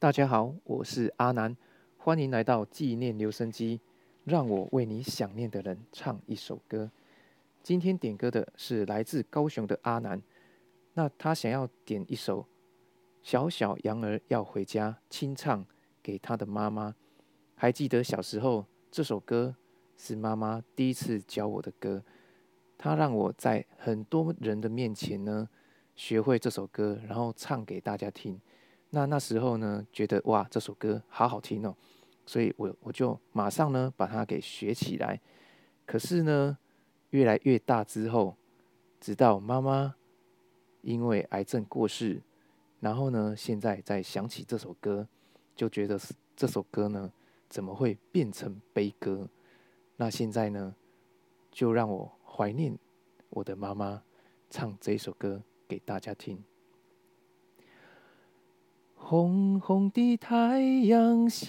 大家好，我是阿南，欢迎来到纪念留声机，让我为你想念的人唱一首歌。今天点歌的是来自高雄的阿南，那他想要点一首《小小羊儿要回家》，清唱给他的妈妈。还记得小时候，这首歌是妈妈第一次教我的歌，她让我在很多人的面前呢。学会这首歌，然后唱给大家听。那那时候呢，觉得哇，这首歌好好听哦，所以我我就马上呢把它给学起来。可是呢，越来越大之后，直到妈妈因为癌症过世，然后呢，现在再想起这首歌，就觉得这首歌呢怎么会变成悲歌？那现在呢，就让我怀念我的妈妈，唱这首歌。给大家听。红红的太阳下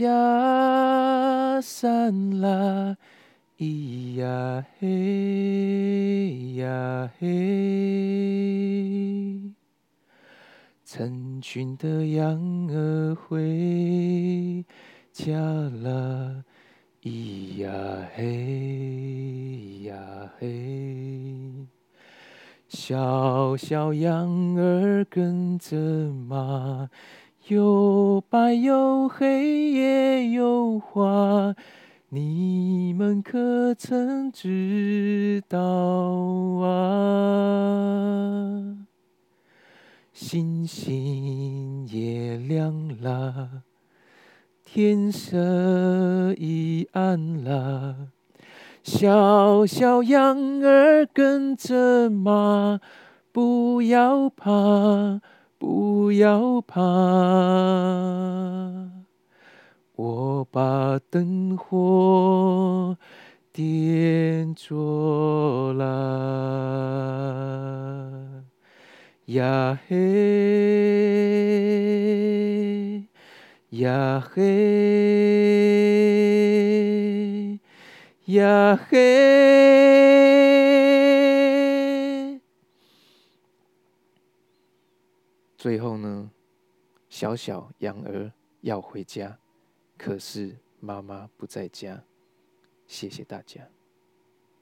山啦，咿呀嘿呀嘿，成群的羊儿回家啦，咿呀嘿呀嘿。小小羊儿跟着妈，又白又黑也有花，你们可曾知道啊？星星也亮了，天色已暗了。小小羊儿跟着妈，不要怕，不要怕。我把灯火点着了，呀嘿，呀嘿。呀嘿！最后呢，小小羊儿要回家，可是妈妈不在家。谢谢大家。